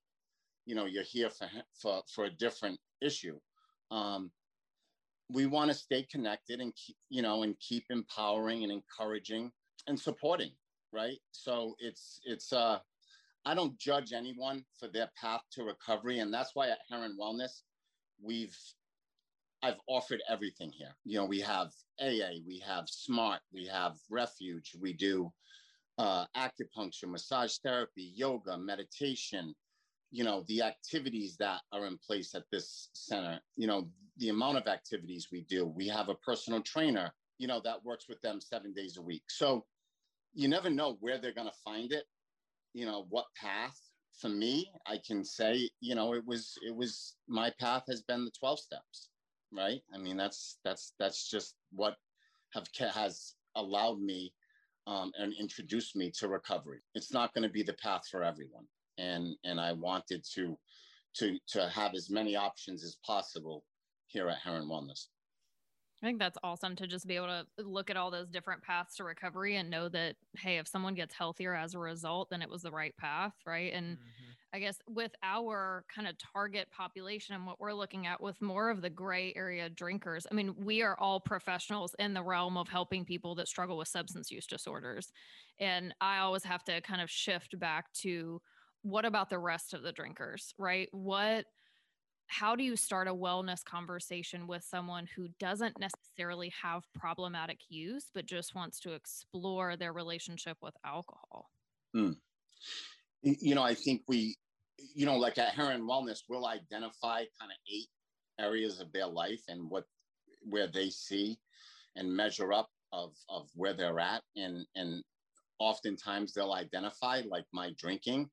you know, you're here for for for a different issue, um, we want to stay connected and keep you know and keep empowering and encouraging and supporting, right? So it's it's uh I don't judge anyone for their path to recovery. And that's why at Herren Wellness, we've I've offered everything here. You know, we have AA, we have SMART, we have Refuge, we do uh, acupuncture, massage therapy, yoga, meditation. You know, the activities that are in place at this center. You know, the amount of activities we do. We have a personal trainer. You know, that works with them seven days a week. So you never know where they're going to find it. You know, what path for me, I can say, you know, it was, it was, my path has been the 12 steps, right? I mean, that's, that's, that's just what have, has allowed me um, and introduced me to recovery. It's not going to be the path for everyone. And, and I wanted to, to, to have as many options as possible here at Herren Wellness. I think that's awesome to just be able to look at all those different paths to recovery and know that, hey, if someone gets healthier as a result, then it was the right path. Right. And mm-hmm. I guess with our kind of target population and what we're looking at with more of the gray area drinkers, I mean, we are all professionals in the realm of helping people that struggle with substance use disorders. And I always have to kind of shift back to what about the rest of the drinkers, right? What, how do you start a wellness conversation with someone who doesn't necessarily have problematic use but just wants to explore their relationship with alcohol mm. you know i think we you know like at Herren wellness we'll identify kind of eight areas of their life and what where they see and measure up of of where they're at and and oftentimes they'll identify like my drinking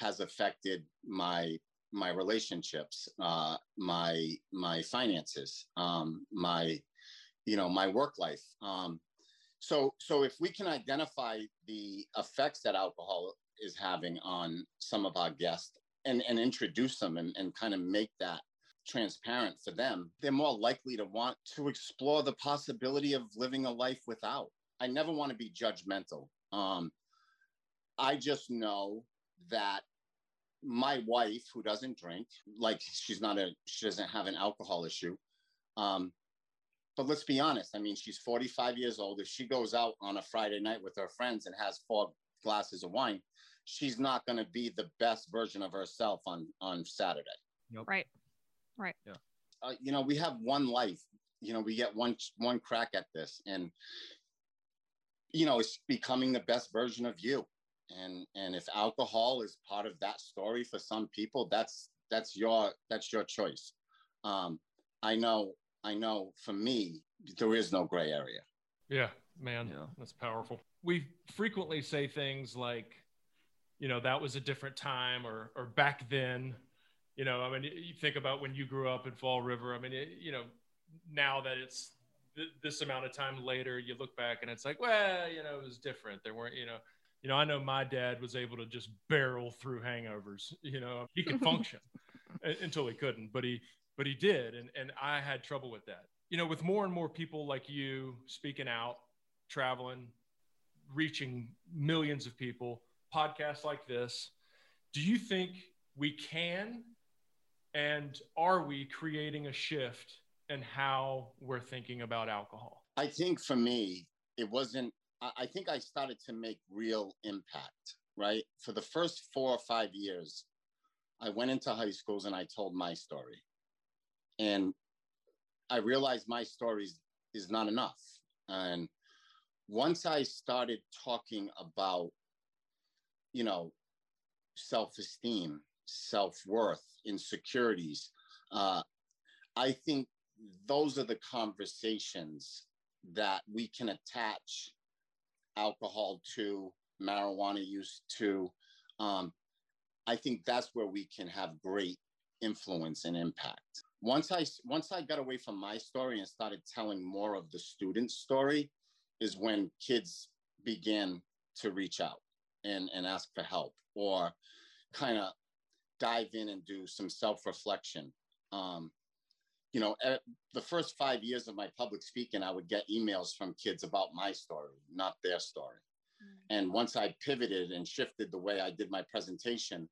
has affected my my relationships, uh, my my finances, um, my you know my work life. Um, so so if we can identify the effects that alcohol is having on some of our guests and and introduce them and, and kind of make that transparent for them, they're more likely to want to explore the possibility of living a life without. I never want to be judgmental. Um, I just know that my wife, who doesn't drink, like she's not a, she doesn't have an alcohol issue. Um, but let's be honest. I mean, she's 45 years old. If she goes out on a Friday night with her friends and has four glasses of wine, she's not going to be the best version of herself on on Saturday. Yep. Right. Right. Yeah. Uh, you know, we have one life. You know, we get one one crack at this, and you know, it's becoming the best version of you and and if alcohol is part of that story for some people that's that's your that's your choice. Um i know i know for me there is no gray area. Yeah man yeah. that's powerful. We frequently say things like you know that was a different time or or back then. You know i mean you think about when you grew up in fall river. I mean it, you know now that it's th- this amount of time later you look back and it's like well you know it was different. There weren't you know you know, I know my dad was able to just barrel through hangovers. You know, he could function <laughs> until he couldn't, but he but he did, and and I had trouble with that. You know, with more and more people like you speaking out, traveling, reaching millions of people, podcasts like this, do you think we can and are we creating a shift in how we're thinking about alcohol? I think for me, it wasn't I think I started to make real impact, right? For the first four or five years, I went into high schools and I told my story. And I realized my story is not enough. And once I started talking about, you know, self esteem, self worth, insecurities, uh, I think those are the conversations that we can attach alcohol to, marijuana use to. Um, I think that's where we can have great influence and impact. Once I once I got away from my story and started telling more of the student story, is when kids began to reach out and, and ask for help or kind of dive in and do some self reflection. Um, you know, at the first five years of my public speaking, I would get emails from kids about my story, not their story. Mm-hmm. And once I pivoted and shifted the way I did my presentation,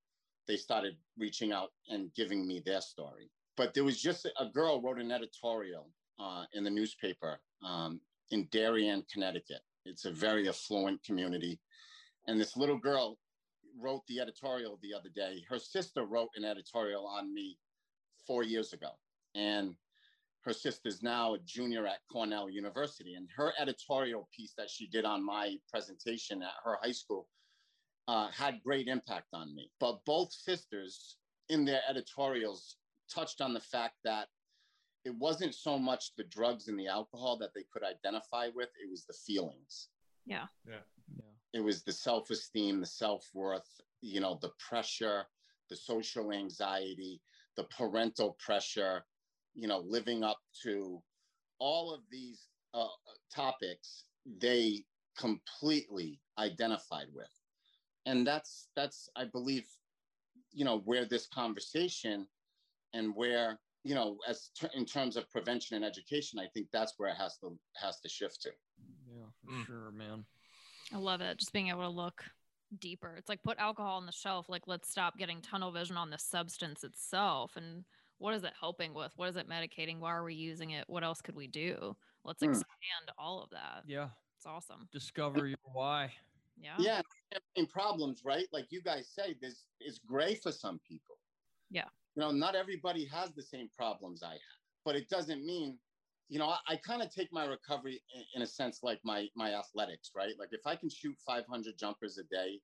they started reaching out and giving me their story. But there was just a girl wrote an editorial uh, in the newspaper um, in Darien, Connecticut. It's a very affluent community. And this little girl wrote the editorial the other day. Her sister wrote an editorial on me four years ago and her sister's now a junior at Cornell University. And her editorial piece that she did on my presentation at her high school uh, had great impact on me. But both sisters in their editorials touched on the fact that it wasn't so much the drugs and the alcohol that they could identify with, it was the feelings. Yeah. Yeah. Yeah. It was the self esteem, the self worth, you know, the pressure, the social anxiety, the parental pressure, you know, living up to all of these uh, topics, they completely identified with. And that's, that's, I believe, you know, where this conversation and where you know, as ter- in terms of prevention and education, I think that's where it has to has to shift to. Yeah, for Mm. sure, man. I love it. Just being able to look deeper. It's like put alcohol on the shelf. Like let's stop getting tunnel vision on the substance itself. And what is it helping with? What is it medicating? Why are we using it? What else could we do? Let's Hmm. expand all of that. Yeah, It's awesome. discover your why. Yeah. Yeah, and problems, right? Like you guys say, this is gray for some people. Yeah. You know, not everybody has the same problems I have, but it doesn't mean, you know, I, I kind of take my recovery in, in a sense like my my athletics, right? Like if I can shoot 500 jumpers a day,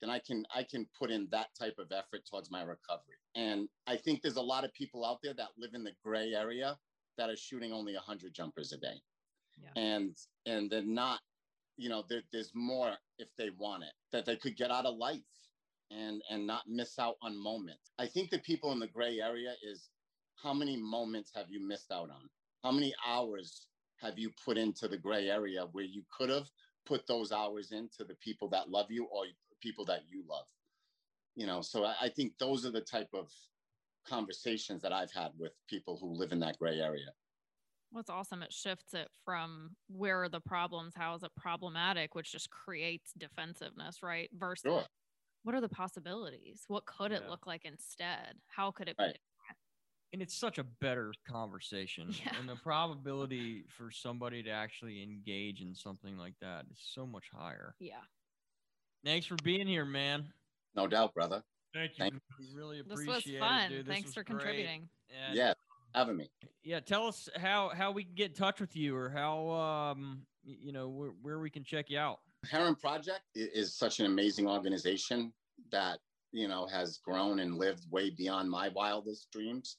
then I can I can put in that type of effort towards my recovery. And I think there's a lot of people out there that live in the gray area that are shooting only 100 jumpers a day. Yeah. And and they're not, you know, there, there's more if they want it that they could get out of life and and not miss out on moments. I think the people in the gray area is how many moments have you missed out on? How many hours have you put into the gray area where you could have put those hours into the people that love you or people that you love? You know, so I, I think those are the type of conversations that I've had with people who live in that gray area. What's awesome, it shifts it from where are the problems, how is it problematic, which just creates defensiveness, right? Versus Sure. what are the possibilities? What could it look like instead? How could it Right. be? And it's such a better conversation. <laughs> Yeah. And the probability for somebody to actually engage in something like that is so much higher. Yeah. Thanks for being here, man. No doubt, brother. Thank you. Thank- We really appreciate This was fun. it, dude. This Thanks was for great. contributing. And yeah, having me. yeah, tell us how how we can get in touch with you or how um you know where, where we can check you out. Herren Project is such an amazing organization that you know has grown and lived way beyond my wildest dreams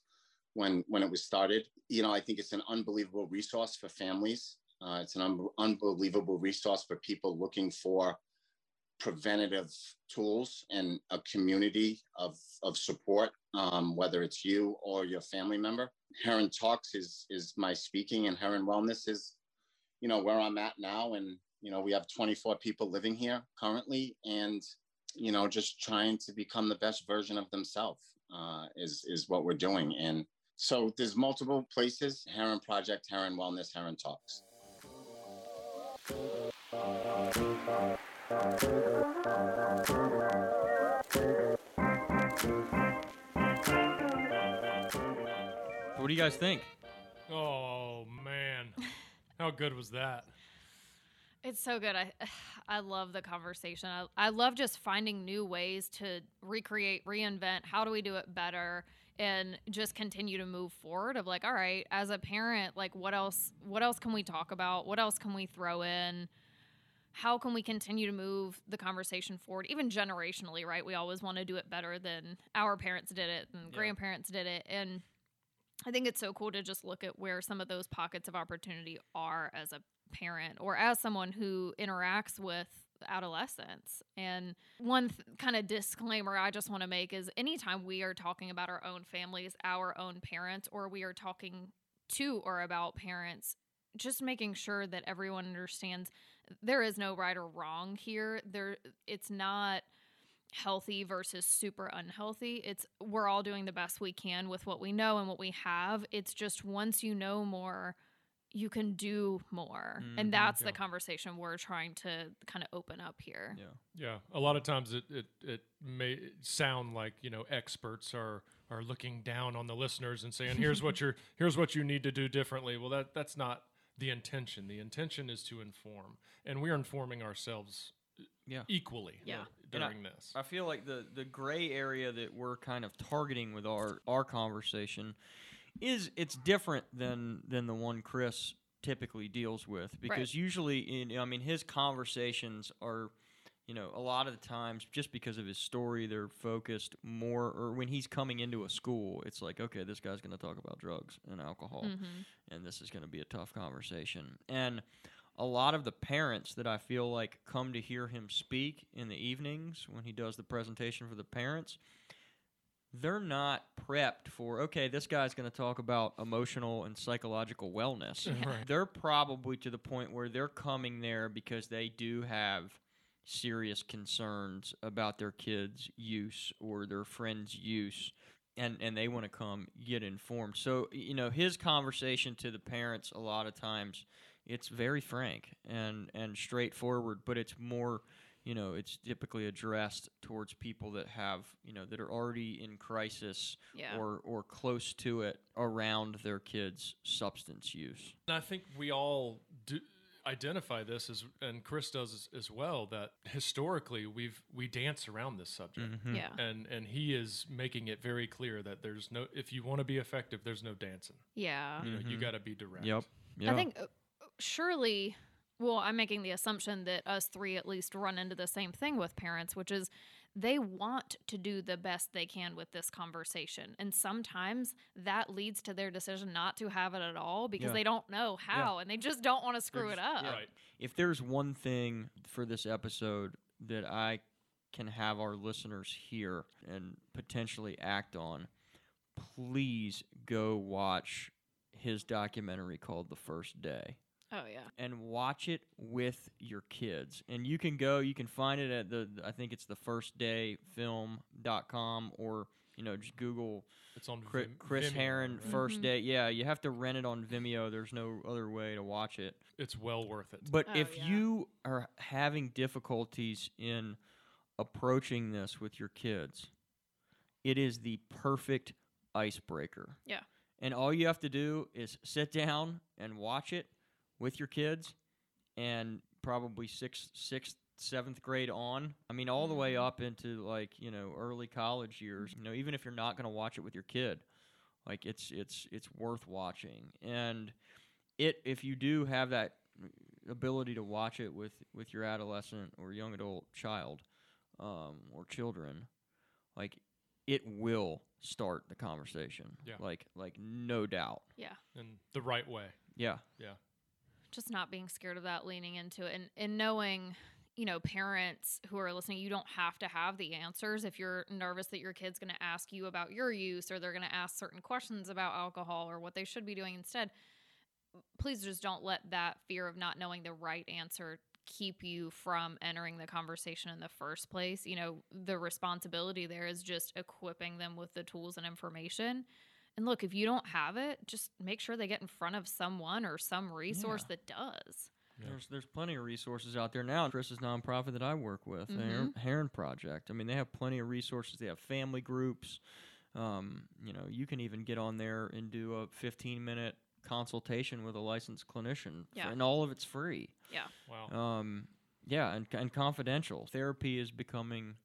when when it was started. You know, I think it's an unbelievable resource for families. Uh, it's an un- unbelievable resource for people looking for preventative tools and a community of of support, um, whether it's you or your family member. Herren Talks is is my speaking, and Herren Wellness is you know where I'm at now, and you know we have 24 people living here currently, and you know just trying to become the best version of themselves uh, is is what we're doing, and so there's multiple places: Herren Project, Herren Wellness, Herren Talks. What do you guys think? Oh man, how good was that? It's so good. I <sighs> I love the conversation. I, I love just finding new ways to recreate, reinvent. How do we do it better? And just continue to move forward of like, all right, as a parent, like what else what else can we talk about? What else can we throw in? How can we continue to move the conversation forward, even generationally, right? We always want to do it better than our parents did it and Yeah. grandparents did it. And I think it's so cool to just look at where some of those pockets of opportunity are as a parent or as someone who interacts with adolescents. And one th- kind of disclaimer I just want to make is anytime we are talking about our own families, our own parents, or we are talking to or about parents, just making sure that everyone understands there is no right or wrong here. There it's not healthy versus super unhealthy. It's we're all doing the best we can with what we know and what we have. It's just once you know more, you can do more. Mhm, and that's yeah. the conversation we're trying to kind of open up here. Yeah. Yeah, a lot of times it, it, it may sound like you know experts are are looking down on the listeners and saying here's what <laughs> you're here's what you need to do differently. Well, that that's not the intention. The intention is to inform, and we're informing ourselves Yeah. equally Yeah. And I- during this. I feel like the the gray area that we're kind of targeting with our our conversation is it's different than than the one Chris typically deals with because usually in I mean his conversations are you know a lot of the times just because of his story they're focused more or when he's coming into a school it's like okay this guy's going to talk about drugs and alcohol mm-hmm. and this is going to be a tough conversation. And a lot of the parents that I feel like come to hear him speak in the evenings when he does the presentation for the parents they're not prepped for okay this guy's going to talk about emotional and psychological wellness. Right. they're probably to the point where they're coming there because they do have serious concerns about their kids use or their friends use and and they want to come get informed so you know his conversation to the parents a lot of times it's very frank and and straightforward but it's more you know it's typically addressed towards people that have you know that are already in crisis Yeah. or or close to it around their kids substance use And I think we all do identify this as, and Chris does as, as well, that historically we've we dance around this subject, Mm-hmm. Yeah. and and he is making it very clear that there's no if you want to be effective, there's no dancing. Yeah. You know, you got to be direct. yep yep I think uh, surely, well, I'm making the assumption that us three at least run into the same thing with parents, which is they want to do the best they can with this conversation. And sometimes that leads to their decision not to have it at all because Yeah. they don't know how and they just don't want to screw it up. Right. if there's one thing for this episode that I can have our listeners hear and potentially act on, please go watch his documentary called The First Day Oh, yeah. and watch it with your kids. And you can go, you can find it at the I think it's the firstdayfilm.com or you know, just Google It's on Chris, Vim- Chris Vimeo, Herren right? first mm-hmm. day. Yeah, you have to rent it on Vimeo. There's no other way to watch it. It's well worth it. But Oh, if yeah. you are having difficulties in approaching this with your kids, it is the perfect icebreaker. Yeah. And all you have to do is sit down and watch it with your kids and probably sixth, sixth, seventh grade on. I mean, all the way Mhm. up into like, you know, early college years. You know, even if you're not going to watch it with your kid, like it's it's it's worth watching. And it if you do have that ability to watch it with with your adolescent or young adult child um, or children, like it will start the conversation. Yeah. Like like no doubt. Yeah. in the right way. Yeah. Yeah. Just not being scared of that leaning into it and, and knowing you know parents who are listening you don't have to have the answers. If you're nervous that your kid's going to ask you about your use or they're going to ask certain questions about alcohol or what they should be doing instead please just don't let that fear of not knowing the right answer keep you from entering the conversation in the first place. You know the responsibility there is just equipping them with the tools and information and look, if you don't have it, just make sure they get in front of someone or some resource that does. Yeah. There's there's plenty of resources out there now. Chris's nonprofit that I work with, the Mm-hmm. Herren, Herren Project. I mean, they have plenty of resources. They have family groups. Um, you know, you can even get on there and do a 15 minute consultation with a licensed clinician, f- Yeah. and all of it's free. Yeah. Wow. Um, yeah, and and confidential. Therapy is becoming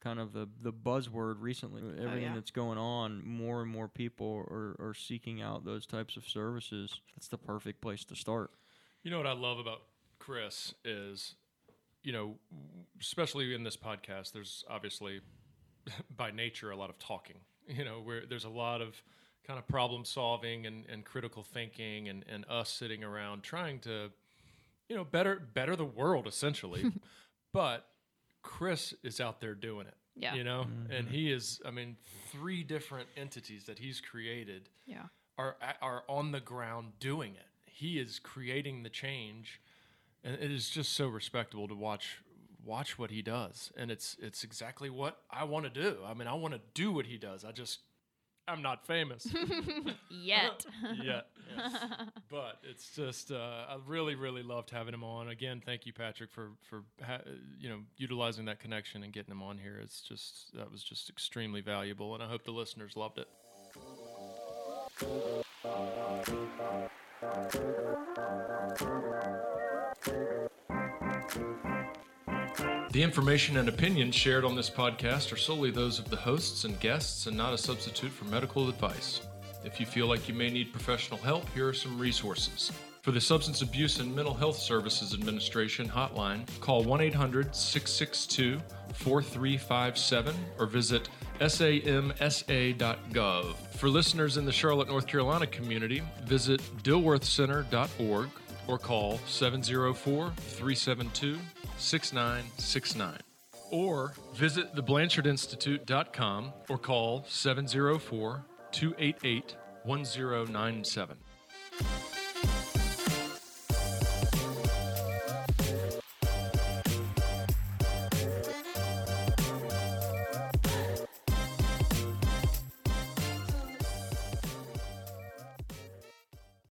kind of the the buzzword recently. Oh, Everything yeah. that's going on, more and more people are, are seeking out those types of services. That's the perfect place to start. You know what I love about Chris is, you know, especially in this podcast, there's obviously <laughs> by nature a lot of talking. You know, where there's a lot of kind of problem solving and, and critical thinking and, and us sitting around trying to, you know, better better the world essentially. <laughs> but Chris is out there doing it. Yeah. You know, mm-hmm. and he is I mean, three different entities that he's created Yeah. are are on the ground doing it. He is creating the change, and it is just so respectable to watch watch what he does. And it's it's exactly what I want to do. I mean, I want to do what he does. I just I'm not famous <laughs> Yet. <laughs> yet, <laughs> but it's just uh, I really really loved having him on. Again, thank you, Patrick, for for ha- you know utilizing that connection and getting him on here. It's just that was just extremely valuable, and I hope the listeners loved it. The information and opinions shared on this podcast are solely those of the hosts and guests and not a substitute for medical advice. If you feel like you may need professional help, here are some resources. For the Substance Abuse and Mental Health Services Administration hotline, call 1 800 662 4357 or visit samhsa.gov. For listeners in the Charlotte, North Carolina community, visit dilworthcenter.org or call 704 372 6969. Or visit theblanchardinstitute.com or call 704 288 1097.